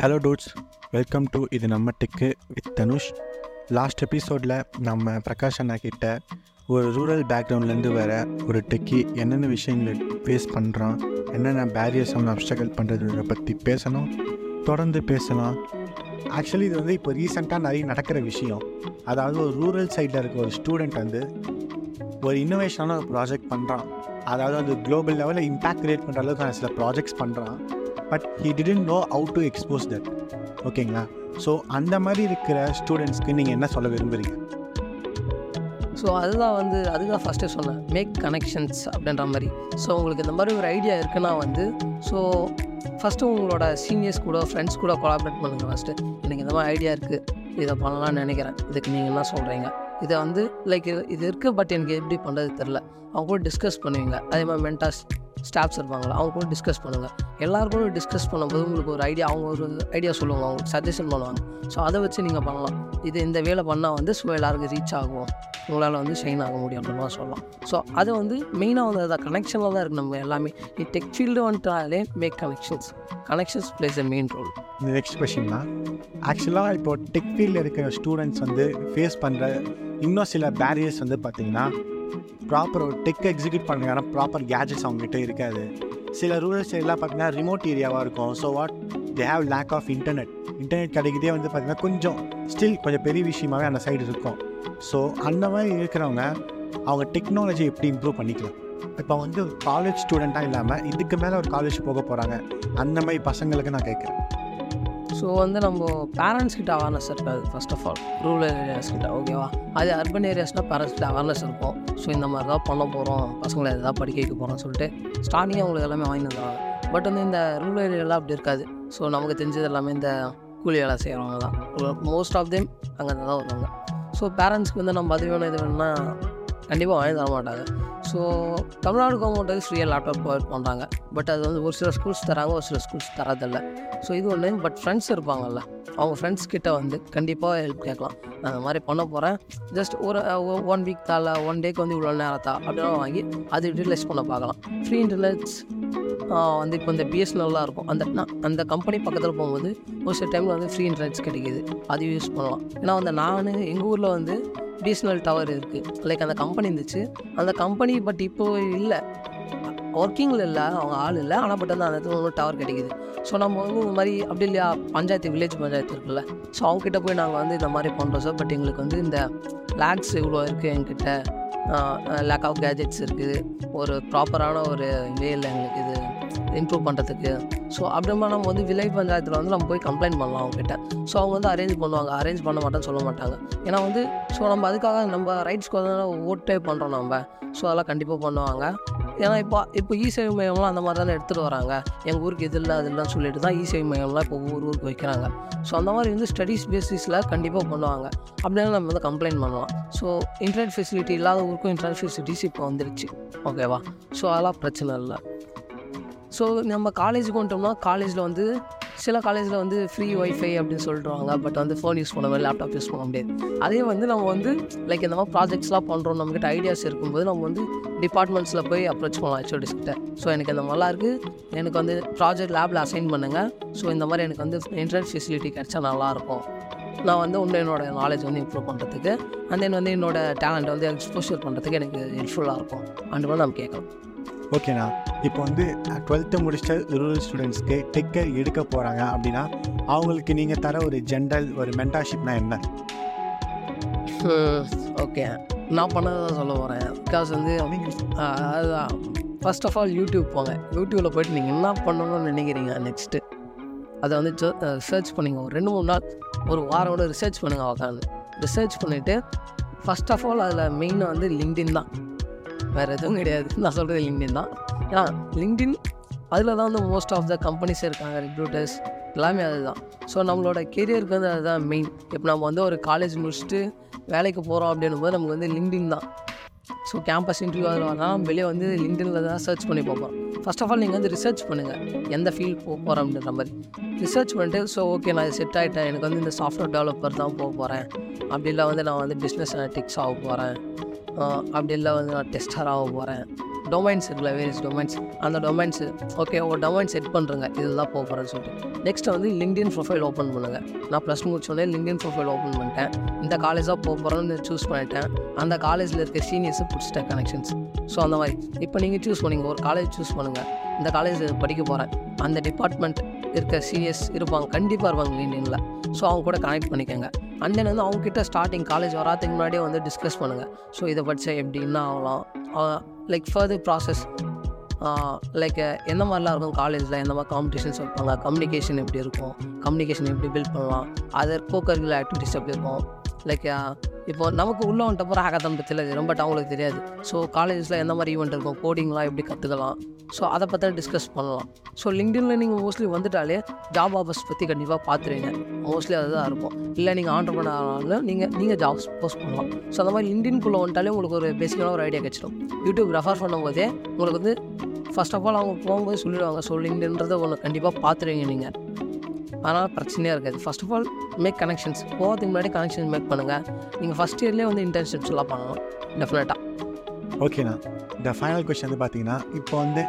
Hello dudes welcome to இது நம்ம tech with Dhanush last எபிசோடில் நம்ம பிரகாஷ் அண்ணா கிட்ட ஒரு ரூரல் பேக்ரவுண்ட்லேருந்து வர ஒரு டெக்கி என்னென்ன விஷயங்களை ஃபேஸ் பண்ணுறான் என்னென்ன பேரியர்ஸ் அவனை அப்டகல் பண்ணுறதை பற்றி பேசணும் தொடர்ந்து பேசலாம். ஆக்சுவலி இது வந்து இப்போ ரீசெண்டாக நிறைய நடக்கிற விஷயம். அதாவது ஒரு ரூரல் சைடில் இருக்க ஒரு ஸ்டூடெண்ட் வந்து ஒரு இன்னோவேஷனான ஒரு ப்ராஜெக்ட் பண்ணுறான் அதாவது அது குளோபல் லெவலில் இம்பேக்ட் கிரியேட் பண்ணுற அளவுக்கு சில ப்ராஜெக்ட்ஸ் பண்ணுறான் but he didn't know how to expose that ஓகேங்களா ஸோ அந்த மாதிரி இருக்கிற ஸ்டூடெண்ட்ஸ்க்கு நீங்கள் என்ன சொல்ல விரும்புகிறீங்க ஸோ அதுதான் வந்து அதுதான் ஃபஸ்ட்டு சொன்னேன். மேக் கனெக்ஷன்ஸ் அப்படின்ற மாதிரி. ஸோ உங்களுக்கு இந்த மாதிரி ஒரு ஐடியா இருக்குன்னா வந்து ஸோ ஃபஸ்ட்டு உங்களோட சீனியர்ஸ் கூட ஃப்ரெண்ட்ஸ் கூட கொலாபரேட் பண்ணுங்கள் ஃபஸ்ட்டு எனக்கு இந்த மாதிரி ஐடியா இருக்குது இதை பண்ணலாம்னு நினைக்கிறேன். இதுக்கு நீங்கள் என்ன சொல்கிறீங்க இதை வந்து லைக் இது இது இருக்குது பட் எனக்கு எப்படி பண்ணுறது தெரில அவங்க கூட டிஸ்கஸ் பண்ணுவீங்க. அதே மாதிரி மென்டாஸ் ஸ்டாஃப்ஸ் இருப்பாங்களா அவங்க கூட டிஸ்கஸ் பண்ணுங்கள் எல்லாருக்கும் டிஸ்கஸ் பண்ணும்போது உங்களுக்கு ஒரு ஐடியா அவங்க ஒரு ஐடியா சொல்லுவாங்க அவங்க சஜஷன் பண்ணுவாங்க. ஸோ அதை வச்சு நீங்கள் பண்ணலாம். இது இந்த வேலை பண்ணால் வந்து ஸோ எல்லாருக்கும் ரீச் ஆகும். உங்களால் வந்து ஷைன் ஆக முடியும் அப்படின்லாம் சொல்லலாம். ஸோ அது வந்து மெயினாக வந்து அதை கனெக்ஷனில் தான் இருக்குது நம்ம எல்லாமே. நீ டெக் ஃபீல்டு வந்துட்டாலே make connections connections plays a main role இந்த நெக்ஸ்ட் கொஷின் தான். ஆக்சுவலாக இப்போ டெக் ஃபீல்டில் இருக்கிற ஸ்டூடெண்ட்ஸ் வந்து ஃபேஸ் பண்ணுற இன்னும் சில பேரியர்ஸ் வந்து பார்த்திங்கன்னா ப்ராப்பர் ஒரு டெக் எக்ஸிக்யூட் பண்ணுறதுக்கான ப்ராப்பர் கேஜெட்ஸ் அவங்ககிட்ட இருக்காது. சில ரூரல் சைட்லாம் பார்த்தீங்கன்னா ரிமோட் ஏரியாவாக இருக்கும். So what they have lack of internet internet கிடைக்கிறதே வந்து பார்த்திங்கன்னா கொஞ்சம் ஸ்டில் கொஞ்சம் பெரிய விஷயமாகவே அந்த சைடு இருக்கும். ஸோ அந்த மாதிரி இருக்கிறவங்க அவங்க டெக்னாலஜி எப்படி இம்ப்ரூவ் பண்ணிக்கலாம்? இப்போ வந்து காலேஜ் ஸ்டூடெண்ட்டாக இல்லாமல் இதுக்கு மேலே ஒரு காலேஜ் போக போகிறாங்க அந்த மாதிரி பசங்களுக்கு நான் கேட்குறேன் ஸோ வந்து நம்ம பேரண்ட்ஸ் கிட்ட அவேர்னஸ் இருக்காது first of all rural areas கிட்ட ஓகேவா அது அர்பன் ஏரியாஸ்னால் பேரண்ட்ஸ் கிட்ட அவேர்னஸ் இருக்கும். ஸோ இந்த மாதிரி தான் பண்ண போகிறோம் பசங்களை எதாவது படிக்க வைக்க போகிறோம் சொல்லிட்டு ஸ்டார்டிங்கே அவங்களுக்கு எல்லாமே வாங்கி தருவாங்க பட் வந்து இந்த ரூரல் ஏரியாலாம் அப்படி இருக்காது. ஸோ நமக்கு தெரிஞ்சது எல்லாமே இந்த கூலி வேலை செய்கிறவங்க தான். மோஸ்ட் ஆஃப் தேம் அங்கே தான் வருவாங்க ஸோ பேரண்ட்ஸ்க்கு வந்து நம்ம அது வேணும் இது வேணும்னா கண்டிப்பாக வாங்கி தர மாட்டாங்க. ஸோ தமிழ்நாடு கவர்மெண்ட் வந்து ஃப்ரீயாக லேப்டாப் ப்ரொவைட் பண்ணுறாங்க பட் அது வந்து ஒரு சில ஸ்கூல்ஸ் தராங்க ஒரு சில ஸ்கூல்ஸ் தரதில்லை ஸோ இது ஒன்று பட் ஃப்ரெண்ட்ஸ் இருப்பாங்கல்ல அவங்க ஃப்ரெண்ட்ஸ் கிட்ட வந்து கண்டிப்பாக ஹெல்ப் கேட்கலாம். நான் அந்த மாதிரி பண்ண போகிறேன் ஜஸ்ட் ஒரு ஒன் வீக் தால ஒன் டேக்கு வந்து இவ்வளோ நேரத்தா? அப்படின்னு வாங்கி அது யூட்டிலைஸ் பண்ண பார்க்கலாம். ஃப்ரீ இன்டர்நெட்ஸ் வந்து இப்போ இந்த பிஎஸ்என்எல்லாம் இருக்கும். அந்த அந்த கம்பெனி பக்கத்தில் போகும்போது ஒரு சில டைமில் வந்து ஃப்ரீ இன்டர்நெட்ஸ் கிடைக்கிது. அது யூஸ் பண்ணலாம். ஏன்னா வந்து நான் எங்கள் ஊரில் வந்து பிஎஸ்என்எல் டவர் இருக்குது லைக் அந்த கம்பெனி இருந்துச்சு. அந்த கம்பெனி பட் இப்போ இல்லை. ஒர்க்கிங்கில் இல்லை அவங்க ஆள் இல்லை. ஆனால் பட் வந்து அந்த இடத்துல டவர் கிடைக்குது. ஸோ நம்ம வந்து இந்த மாதிரி அப்படி இல்லையா பஞ்சாயத்து வில்லேஜ் பஞ்சாயத்து இருக்குல்ல. ஸோ அவங்ககிட்ட போய் நாங்கள் வந்து இந்த மாதிரி பண்ணுறோம் சார் பட் எங்களுக்கு வந்து இந்த லேக்ஸ் இவ்வளோ இருக்குது எங்கிட்ட லேக் ஆஃப் கேஜெட்ஸ் இருக்குது ஒரு ப்ராப்பரான ஒரு இல்லை எங்களுக்கு இது. இம்ப்ரூவ் பண்ணுறதுக்கு ஸோ அப்படிமா நம்ம வந்து விலை பஞ்சாயத்தில் வந்து நம்ம போய் கம்ப்ளைண்ட் பண்ணலாம் அவங்ககிட்ட. ஸோ அவங்க வந்து அரேஞ்ச் பண்ணுவாங்க. அரேஞ்ச் பண்ண மாட்டேன்னு சொல்ல மாட்டாங்க. ஏன்னா வந்து ஸோ நம்ம அதுக்காக நம்ம ரைட்ஸ்க்கு வந்து ஓட்டே பண்ணுறோம் நம்ம. ஸோ அதெல்லாம் கண்டிப்பாக பண்ணுவாங்க. ஏன்னா இப்போ இப்போ இசேவை மையம்லாம் அந்த மாதிரி தானே எடுத்துகிட்டு வராங்க. எங்கள் ஊருக்கு இது இல்லை அது இல்லைன்னு சொல்லிட்டு தான் இசேவை மையம்லாம் இப்போ ஒவ்வொரு ஊருக்கு வைக்கிறாங்க. ஸோ அந்த மாதிரி வந்து ஸ்டடீஸ் பேசிஸில் கண்டிப்பாக பண்ணுவாங்க. அப்படின்னா நம்ம வந்து கம்ப்ளைண்ட் பண்ணலாம். ஸோ இன்டர்நெட் ஃபெசிலிட்டி இல்லாத ஊருக்கும் இன்டர்நெட் ஃபெசிலிட்டிஸ் இப்போ வந்துருச்சு. ஓகேவா ஸோ அதெல்லாம் பிரச்சனை இல்லை. ஸோ நம்ம காலேஜுக்கு வந்துட்டோம்னா காலேஜில் வந்து சில காலேஜில் வந்து ஃப்ரீ ஒய்ஃபை அப்படின்னு சொல்லிடுவாங்க பட் வந்து ஃபோன் யூஸ் பண்ண மாதிரி லேப்டாப் யூஸ் பண்ண முடியாது. அதே வந்து நம்ம வந்து லைக் இந்த மாதிரி ப்ராஜெக்ட்ஸ்லாம் பண்ணுறோம் நம்மக்கிட்ட ஐடியாஸ் இருக்கும்போது நம்ம வந்து டிபார்ட்மெண்ட்ஸில் போய் அப்ரோச் பண்ணலாம் ஹெச்ஓடிஸ் கிட்ட. ஸோ எனக்கு இந்த மாதிரிலாம் இருக்குது எனக்கு வந்து ப்ராஜெக்ட் லேபில் அசைன் பண்ணுங்கள் ஸோ இந்த மாதிரி எனக்கு வந்து இன்டர்நெட் ஃபெசிலிட்டி கிடச்சா நல்லாயிருக்கும் நான் வந்து இன்னும் என்னோடய நாலேஜ் வந்து இம்ப்ரூவ் பண்ணுறதுக்கு அண்ட் தென் வந்து என்னோடய டேலண்ட் வந்து எக்ஸ்போஷர் பண்ணுறதுக்கு எனக்கு ஹெல்ப்ஃபுல்லாக இருக்கும். அண்ட் மாதிரி நம்ம கேட்கலாம். ஓகேண்ணா இப்போ வந்து டுவெல்த்து முடிச்ச ரூரல் ஸ்டூடெண்ட்ஸ்க்கு டெக்கை எடுக்க போகிறாங்க அப்படின்னா அவங்களுக்கு நீங்கள் தர ஒரு ஜென்ரல் ஒரு மென்டார்ஷிப்னா என்ன? ஓகே நான் பண்ணதை சொல்ல போகிறேன் பிகாஸ் வந்து அதுதான். ஃபர்ஸ்ட் ஆஃப் ஆல் யூடியூப் போங்க. யூடியூப்பில் போயிட்டு நீங்கள் என்ன பண்ணணும்னு நினைக்கிறீங்க நெக்ஸ்ட்டு அதை வந்து சர்ச் பண்ணிங்க. ஒரு ரெண்டு மூணு நாள் ஒரு வாரோட ரிசர்ச் பண்ணுங்கள் உட்காந்து ரிசர்ச் பண்ணிவிட்டு ஃபர்ஸ்ட் ஆஃப் ஆல் அதில் மெயினாக வந்து லிங்க்டின் தான். வேறு எதுவும் கிடையாது. நான் சொல்கிறது லிங்க்டின் தான். ஏன்னா லிங்க்டின் அதில் தான் வந்து மோஸ்ட் ஆஃப் த கம்பெனிஸ் இருக்காங்க ரெக்ரூட்டர்ஸ் எல்லாமே அதுதான். ஸோ நம்மளோட கெரியருக்கு வந்து அதுதான் மெயின் இப்போ நம்ம வந்து ஒரு காலேஜ் முடிச்சுட்டு வேலைக்கு போகிறோம் அப்படின்னும் போது நமக்கு வந்து லிங்க்டின் தான். ஸோ கேம்பஸ் இன்டர்வியூ அதில் வரலாம் வெளியே வந்து லிங்க்டினில் தான் சர்ச் பண்ணி பார்ப்போம். ஃபர்ஸ்ட் ஆஃப் ஆல் நீங்கள் வந்து ரிசர்ச் பண்ணுங்கள் எந்த ஃபீல்ட் போக போகிறோம் அப்படின்ற மாதிரி. ரிசர்ச் பண்ணிட்டு ஸோ ஓகே நான் செட் ஆகிட்டேன் எனக்கு வந்து இந்த சாஃப்ட்வேர் டெவலப்பர் தான் போக போகிறேன் அப்படி இல்லை வந்து நான் வந்து பிஸ்னஸ் அனலிட்டிக்ஸ் ஆக போகிறேன் அப்படி இல்லை வந்து நான் டெஸ்டர் ஆக போகிறேன் டொமைன்ஸ் செட்டில் வேரியஸ் டொமைன்ஸ் அந்த டொமைன்ஸ் ஓகே ஒரு டொமைன் செட் பண்ணுறேங்க இதுதான் போக போகிறேன்னு சொல்லிட்டு. நெக்ஸ்ட் வந்து லிங்க்டின் ப்ரொஃபைல் ஓப்பன் பண்ணுங்கள் நான் ப்ளஸ் முடிச்சோடனே லிங்க்டின் ப்ரொஃபைல் ஓப்பன் பண்ணிட்டேன். இந்த காலேஜாக போக போகிறோன்னு சூஸ் பண்ணிட்டேன். அந்த காலேஜில் இருக்க சீனியர்ஸை பிடிச்சிட்டேன் கனெக்ஷன்ஸ் ஸோ அந்த மாதிரி. இப்போ நீங்கள் சூஸ் பண்ணுங்கள் ஒரு காலேஜ் சூஸ் பண்ணுங்கள் இந்த காலேஜில் படிக்க போகிறேன் அந்த டிபார்ட்மெண்ட் இருக்க சீனியர்ஸ் இருப்பாங்க கண்டிப்பாக இருப்பாங்க லிங்க்டினில் ஸோ அவங்க கூட கனெக்ட் பண்ணிக்கோங்க. அண்ட் தென் வந்து அவங்கக்கிட்ட ஸ்டார்டிங் காலேஜ் வராதுக்கு முன்னாடியே வந்து டிஸ்கஸ் பண்ணுங்கள் ஸோ இதை படித்தா எப்படி? என்ன ஆகலாம்? லைக் ஃபர்தர் ப்ராசஸ் லைக் எந்த மாதிரிலாம் இருக்கும் காலேஜில் எந்த மாதிரி காம்படிஷன்ஸ் வைப்பாங்க? கம்யூனிகேஷன் எப்படி இருக்கும்? கம்யூனிகேஷன் எப்படி பில்ட் பண்ணலாம்? அதர் கோக்கரிக்குலர் ஆக்டிவிட்டிஸ் எப்படி இருக்கும்? லைக் uh, இப்போ நமக்கு உள்ளே வந்துட்ட போகிற ஹேக்கத்தான் பற்றியில் ரொம்ப அவங்களுக்கு தெரியாது. ஸோ காலேஜஸில் எந்த மாதிரி ஈவெண்ட் இருக்கும் கோடிங்லாம் எப்படி கற்றுக்கலாம் ஸோ அதை பற்றி டிஸ்கஸ் பண்ணலாம். ஸோ லிங்க்டின்ல நீங்கள் மோஸ்ட்லி வந்துட்டாலே ஜாப் ஆஃபர்ஸ் பற்றி கண்டிப்பாக பார்த்துருவீங்க மோஸ்ட்லி அதுதான் இருக்கும். இல்லை நீங்கள் ஆண்டர்பனர் ஆனாலும் நீங்கள் நீங்கள் ஜாப்ஸ் போஸ்ட் பண்ணலாம். ஸோ அந்த மாதிரி லிங்க்டின்குள்ளே வந்துட்டாலே உங்களுக்கு ஒரு பேசிக்கான ஒரு ஐடியா கிடச்சிடும். யூடியூப் ரெஃபர் பண்ணும்போதே உங்களுக்கு வந்து ஃபர்ஸ்ட் ஆஃப் ஆல் அவங்க போகும்போது சொல்லிடுவாங்க. ஸோ லிங்க்டின்றதை ஒன்று கண்டிப்பாக பார்த்துருவீங்க நீங்கள் அதனால் பிரச்சனையாக இருக்காது. First of all make connections போகிறதுக்கு முன்னாடி கனெக்ஷன்ஸ் மேக் பண்ணுங்கள் நீங்கள் ஃபஸ்ட் இயர்லேயே வந்து இன்டர்ன்ஷிப்ஸ் எல்லாம் பண்ணலாம் டெஃபினட்டாக ஓகேண்ணா இந்த ஃபைனல் கொஸ்டின் வந்து பார்த்தீங்கன்னா இப்போ வந்து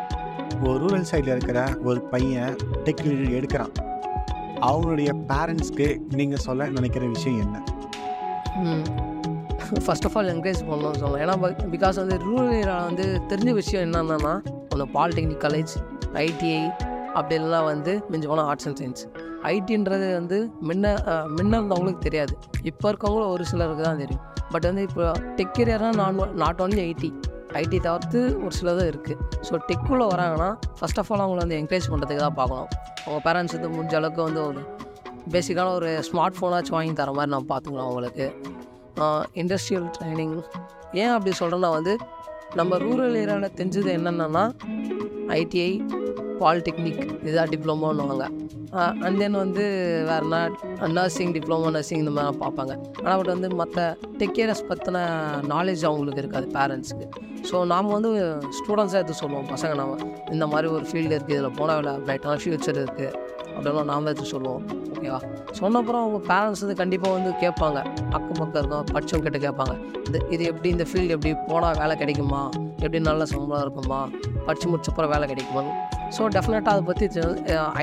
ஒரு ரூரல் சைடில் இருக்கிற ஒரு பையன் டெக் எடுக்கிறான். அவங்களுடைய பேரண்ட்ஸ்க்கு நீங்கள் சொல்ல நினைக்கிற விஷயம் என்ன? ஃபர்ஸ்ட் ஆஃப் ஆல் என்கரேஜ் பண்ணணும்னு சொல்லலாம். ஏன்னா பிகாஸ் வந்து ரூரல் ஏரியா வந்து தெரிஞ்ச விஷயம் என்னென்னா ஒன்று பாலிடெக்னிக் காலேஜ் ஐடிஐ அப்படி இல்லைனா வந்து மிஞ்சி போனால் ஆர்ட்ஸ் அண்ட் சயின்ஸ் ஐடின்றது வந்து முன்ன முன்ன இருந்தவங்களுக்கு தெரியாது. இப்போ இருக்கவங்களும் ஒரு சிலருக்கு தான் தெரியும். பட் வந்து இப்போ டெக் ஏரியானா நான் நாட் ஒன்லி ஐடி ஐடி தவிர்த்து ஒரு சிலதும் இருக்குது ஸோ டெக்குள்ளே வராங்கன்னா ஃபஸ்ட் ஆஃப் ஆல் அவங்கள வந்து என்கரேஜ் பண்ணுறதுக்கு தான் பார்க்கணும். அவங்க பேரண்ட்ஸ் வந்து முடிஞ்ச அளவுக்கு வந்து ஒரு பேசிக்கான ஒரு ஸ்மார்ட் ஃபோனாச்சும் வாங்கி தர மாதிரி நம்ம பார்த்துக்கலாம் அவங்களுக்கு. இண்டஸ்ட்ரியல் ட்ரைனிங் ஏன் அப்படி சொல்கிறேன்னா வந்து நம்ம ரூரல் ஏரியாவில் தெரிஞ்சது என்னென்னா ஐடிஐ பாலிடெக்னிக் இதாக டிப்ளமோன்னுவாங்க. அண்ட் தென் வந்து வேறுனா நர்சிங் டிப்ளமோ நர்சிங் இந்த மாதிரிலாம் பார்ப்பாங்க. ஆனால் பட் வந்து மற்ற டெக்கேரஸ் பற்றின நாலேஜ் அவங்களுக்கு இருக்காது பேரண்ட்ஸுக்கு ஸோ நாம் வந்து ஸ்டூடெண்ட்ஸாக எடுத்து சொல்லுவோம் பசங்க நாம். இந்த மாதிரி ஒரு ஃபீல்டு இருக்குது இதில் போனால் பிரைட்டான ஃப்யூச்சர் இருக்குது அப்படின்லாம் நாம் எடுத்து சொல்லுவோம் ஓகேவா சொன்னப்புறம் அவங்க பேரண்ட்ஸ் வந்து கண்டிப்பாக வந்து கேட்பாங்க. அக்கம் பக்கம் இருக்கும் படித்தவங்க கிட்ட கேட்பாங்க. இது இது எப்படி இந்த ஃபீல்டு எப்படி போனால் வேலை கிடைக்குமா? எப்படி நல்ல சம்பளம் இருக்குமா? படித்து முடிச்சப்பறம் வேலை கிடைக்குமா ஸோ டெஃபினட்டாக அதை பற்றி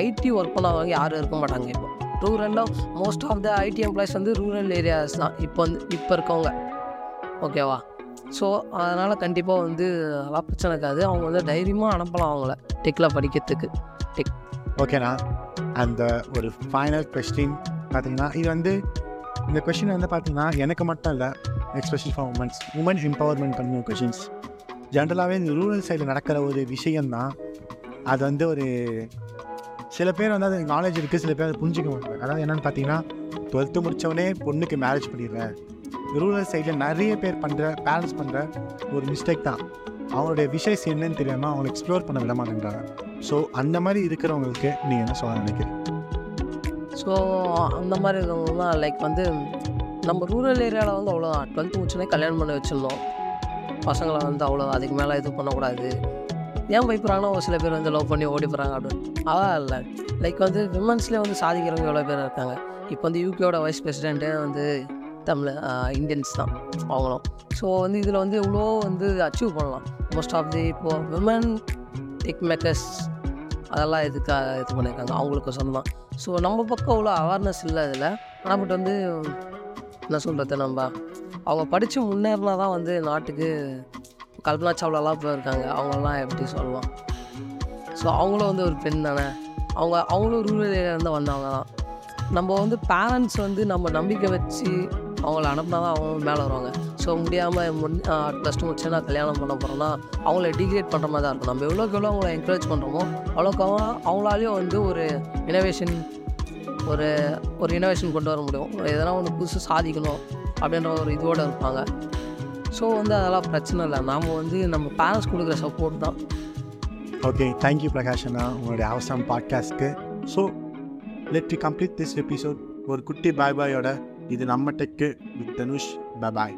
ஐடி ஒர்க் பண்ணவங்க யாரும் இருக்க மாட்டாங்க இப்போ. ரூரலில் most of the IT employees வந்து ரூரல் ஏரியாஸ் தான். இப்போ வந்து இப்போ இருக்கவங்க. ஓகேவா ஸோ அதனால் கண்டிப்பாக வந்து அதெல்லாம் பிரச்சனை இருக்காது. அவங்க வந்து தைரியமாக அனுப்பலாம் அவங்கள. டெக்கில் படிக்கிறதுக்கு. டெக் ஓகேண்ணா அந்த ஒரு ஃபைனல் கொஸ்டின் பார்த்தீங்கன்னா இது வந்து இந்த கொஷின் வந்து பார்த்தீங்கன்னா எனக்கு மட்டும் இல்லை especially for womens women empowerment பண்ணுற கொஷின்ஸ் ஜென்ரலாகவே இந்த ரூரல் சைடில் நடக்கிற ஒரு விஷயம்தான் அது வந்து ஒரு சில பேர் வந்து அது நாலேஜ் இருக்குது சில பேர் அதை புரிஞ்சிக்க மாட்டாங்க. அதாவது என்னென்னு பார்த்தீங்கன்னா டுவெல்த்து முடித்தவொடனே பொண்ணுக்கு மேரேஜ் பண்ணிடுறேன். ரூரல் சைடில் நிறைய பேர் பண்ணுற பேரண்ட்ஸ் பண்ணுற ஒரு மிஸ்டேக் தான். அவங்களுடைய விஷயஸ் என்னன்னு தெரியாமல் அவங்களை எக்ஸ்ப்ளோர் பண்ண விட மாட்டேங்கிறாங்க ஸோ அந்த மாதிரி இருக்கிறவங்களுக்கு நீங்கள் என்ன சொல்ல நினைக்கிறீங்க ஸோ அந்த மாதிரி இருக்கவங்கலாம் லைக் வந்து நம்ம ரூரல் ஏரியாவில் வந்து அவ்வளோதான் டுவெல்த்து முடிச்சோடனே கல்யாணம் பண்ணி வச்சுருந்தோம் பசங்களை வந்து அவ்வளோ அதுக்கு மேலே இது பண்ணக்கூடாது. ஏன் பயப்படுறாங்கன்னா ஒரு சில பேர் வந்து லவ் பண்ணி ஓடி போகிறாங்க அப்படின்னு. அதான் இல்லை. லைக் வந்து விமன்ஸ்லேயே வந்து சாதிக்கிறவங்க எவ்வளோ பேர் இருக்காங்க? இப்போ வந்து யூகேயோட வைஸ் பிரசிடெண்ட்டே வந்து தமிழ் இந்தியன்ஸ் தான் அவங்களும். ஸோ வந்து இதில் வந்து இவ்வளோ வந்து அச்சீவ் பண்ணலாம். மோஸ்ட் ஆஃப் தி இப்போது விமன் டெக் மேக்கர்ஸ் அதெல்லாம் இதுக்காக இது பண்ணியிருக்காங்க அவங்களுக்கு சொந்தம் ஸோ நம்ம பக்கம் அவ்வளோ அவேர்னஸ் இல்லை அதில் ஆனால் பட் வந்து என்ன சொல்கிறது நம்ம? அவங்க படித்து முன்னேறினா தான் வந்து நாட்டுக்கு கல்பனா சாவ்லாலாம் போயிருக்காங்க. அவங்களாம் எப்படி சொல்லலாம் ஸோ அவங்களும் வந்து ஒரு பெண் தானே? அவங்க அவங்களும் ரூரல் ஏரியாவிலேருந்து வந்தவங்க தான் நம்ம வந்து பேரண்ட்ஸ் வந்து நம்ம நம்பிக்கை வச்சு அவங்கள அனுப்புனா தான் அவங்க மேலே வருவாங்க. ஸோ முடியாமல் முன் ப்ளஸ் டூ முடிச்சு நான் கல்யாணம் பண்ண போகிறேன்னா அவங்கள டிகிரேட் பண்ணுற மாதிரி தான் இருக்கும். நம்ம எவ்வளோக்கு எவ்வளோ அவங்கள என்கரேஜ் பண்ணுறோமோ அவ்வளோக்கு அவங்களாலேயும் வந்து ஒரு இனோவேஷன் ஒரு ஒரு இனோவேஷன் கொண்டு வர முடியும். எதனா ஒன்று புதுசு சாதிக்கணும் அப்படின்ற ஒரு இதோடு இருப்பாங்க. ஸோ வந்து அதெல்லாம் பிரச்சனை இல்லை. நாம் வந்து நம்ம பேரண்ட்ஸ் கொடுக்குற சப்போர்ட் தான். ஓகே தேங்க்யூ பிரகாஷ் அண்ணா உங்களுடைய அவசரம் பாட்காஸ்ட்க்கு so let we complete this episode ஒரு குட்டி பாய் பாயோட இது நம்ம டெக்கு வித் தனுஷ் பாய்